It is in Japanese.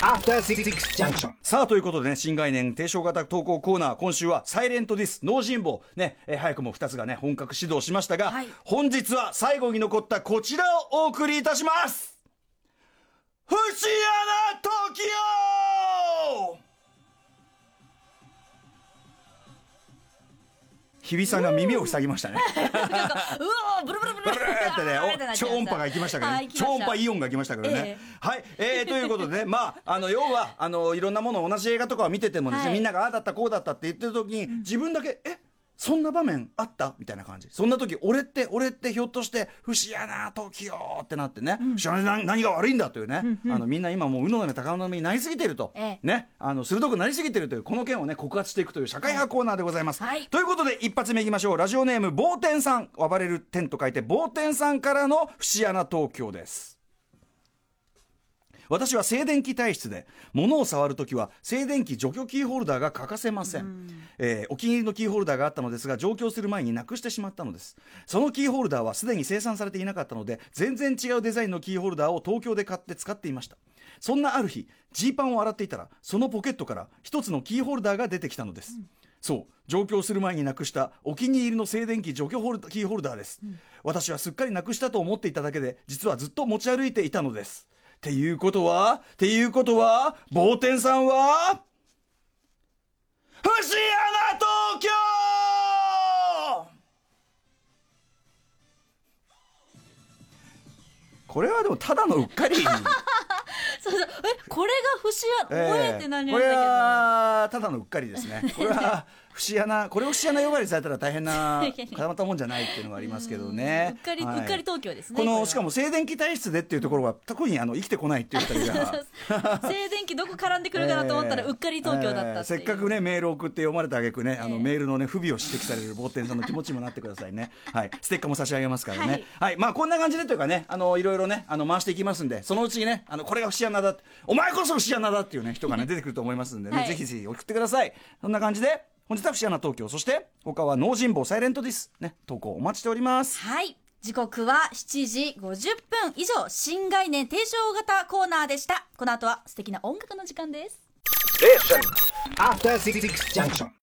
After Six Junction. さあということでね新概念提唱型投稿コーナー今週はサイレントディス脳人坊ね、えー早くも2つがね本格始動しましたが、はい。本日は最後に残ったこちらをお送りいたします日比さんが耳を塞ぎましたね。うわーブルブルブルブルーってね超音波が行きましたからね。超音波イオンが来ましたからね、えはい、えー、ということでねまああの要はあのいろんなもの同じ映画とかを見ててもですね、はい。みんながああだったこうだったって言ってる時に、自分だけえそんな場面あった？みたいな感じ。そんな時俺って俺ってひょっとして不思やなってなってね、不思やな何が悪いんだというね、あのみんな今もううのの高の目になりすぎてると、ええ。ね。あの鋭くなりすぎてるというこの件をね告発していくという社会派コーナーでございます、はい。ということで一発目いきましょう。ラジオネーム暴天さん。暴れる天と書いて暴天さんからの節穴東京です私は静電気体質で物を触るときは静電気除去キーホルダーが欠かせません、えーお気に入りのキーホルダーがあったのですが上京する前になくしてしまったのです。そのキーホルダーはすでに生産されていなかったので全然違うデザインのキーホルダーを東京で買って使っていました。そんなある日ジーパンを洗っていたらそのポケットから一つのキーホルダーが出てきたのです、そう上京する前になくしたお気に入りの静電気除去ホルキーホルダーです、私はすっかりなくしたと思っていただけで実はずっと持ち歩いていたのです。っていうことはっていうことは暴天さんは節穴東京!これはでもただのうっかり。そうそう。えこれが節穴覚え。てないんだこれけどはただのうっかりですね。これは 節穴これを節穴呼ばわりされたら大変な 固まったもんじゃないっていうのがありますけどね。うっかり、はい。うっかり東京ですねこのしかも静電気体質でっていうところが特にあの生きてこないっていう二人が。静電気どこ絡んでくるかなと思ったら、え ーうっかり東京だったえーせっかくねメールを送って読まれたあげくね、あのええメールのね不備を指摘される冒天さんの気持ちにもなってくださいね。はい。ステッカーも差し上げますからね。はい、まあこんな感じでというかねあのいろいろねあの回していきますんでそのうちにねあのこれが節穴だお前こそ節穴だっていうね人がね出てくると思いますんでね、はい。ぜひぜひ送ってください。そんな感じで本日は節穴東京そして他は脳人坊サイレントディス。ね投稿お待ちしております。はい。時刻は7時50分以上新概念提唱型コーナーでした。この後は素敵な音楽の時間です。After Six Junction.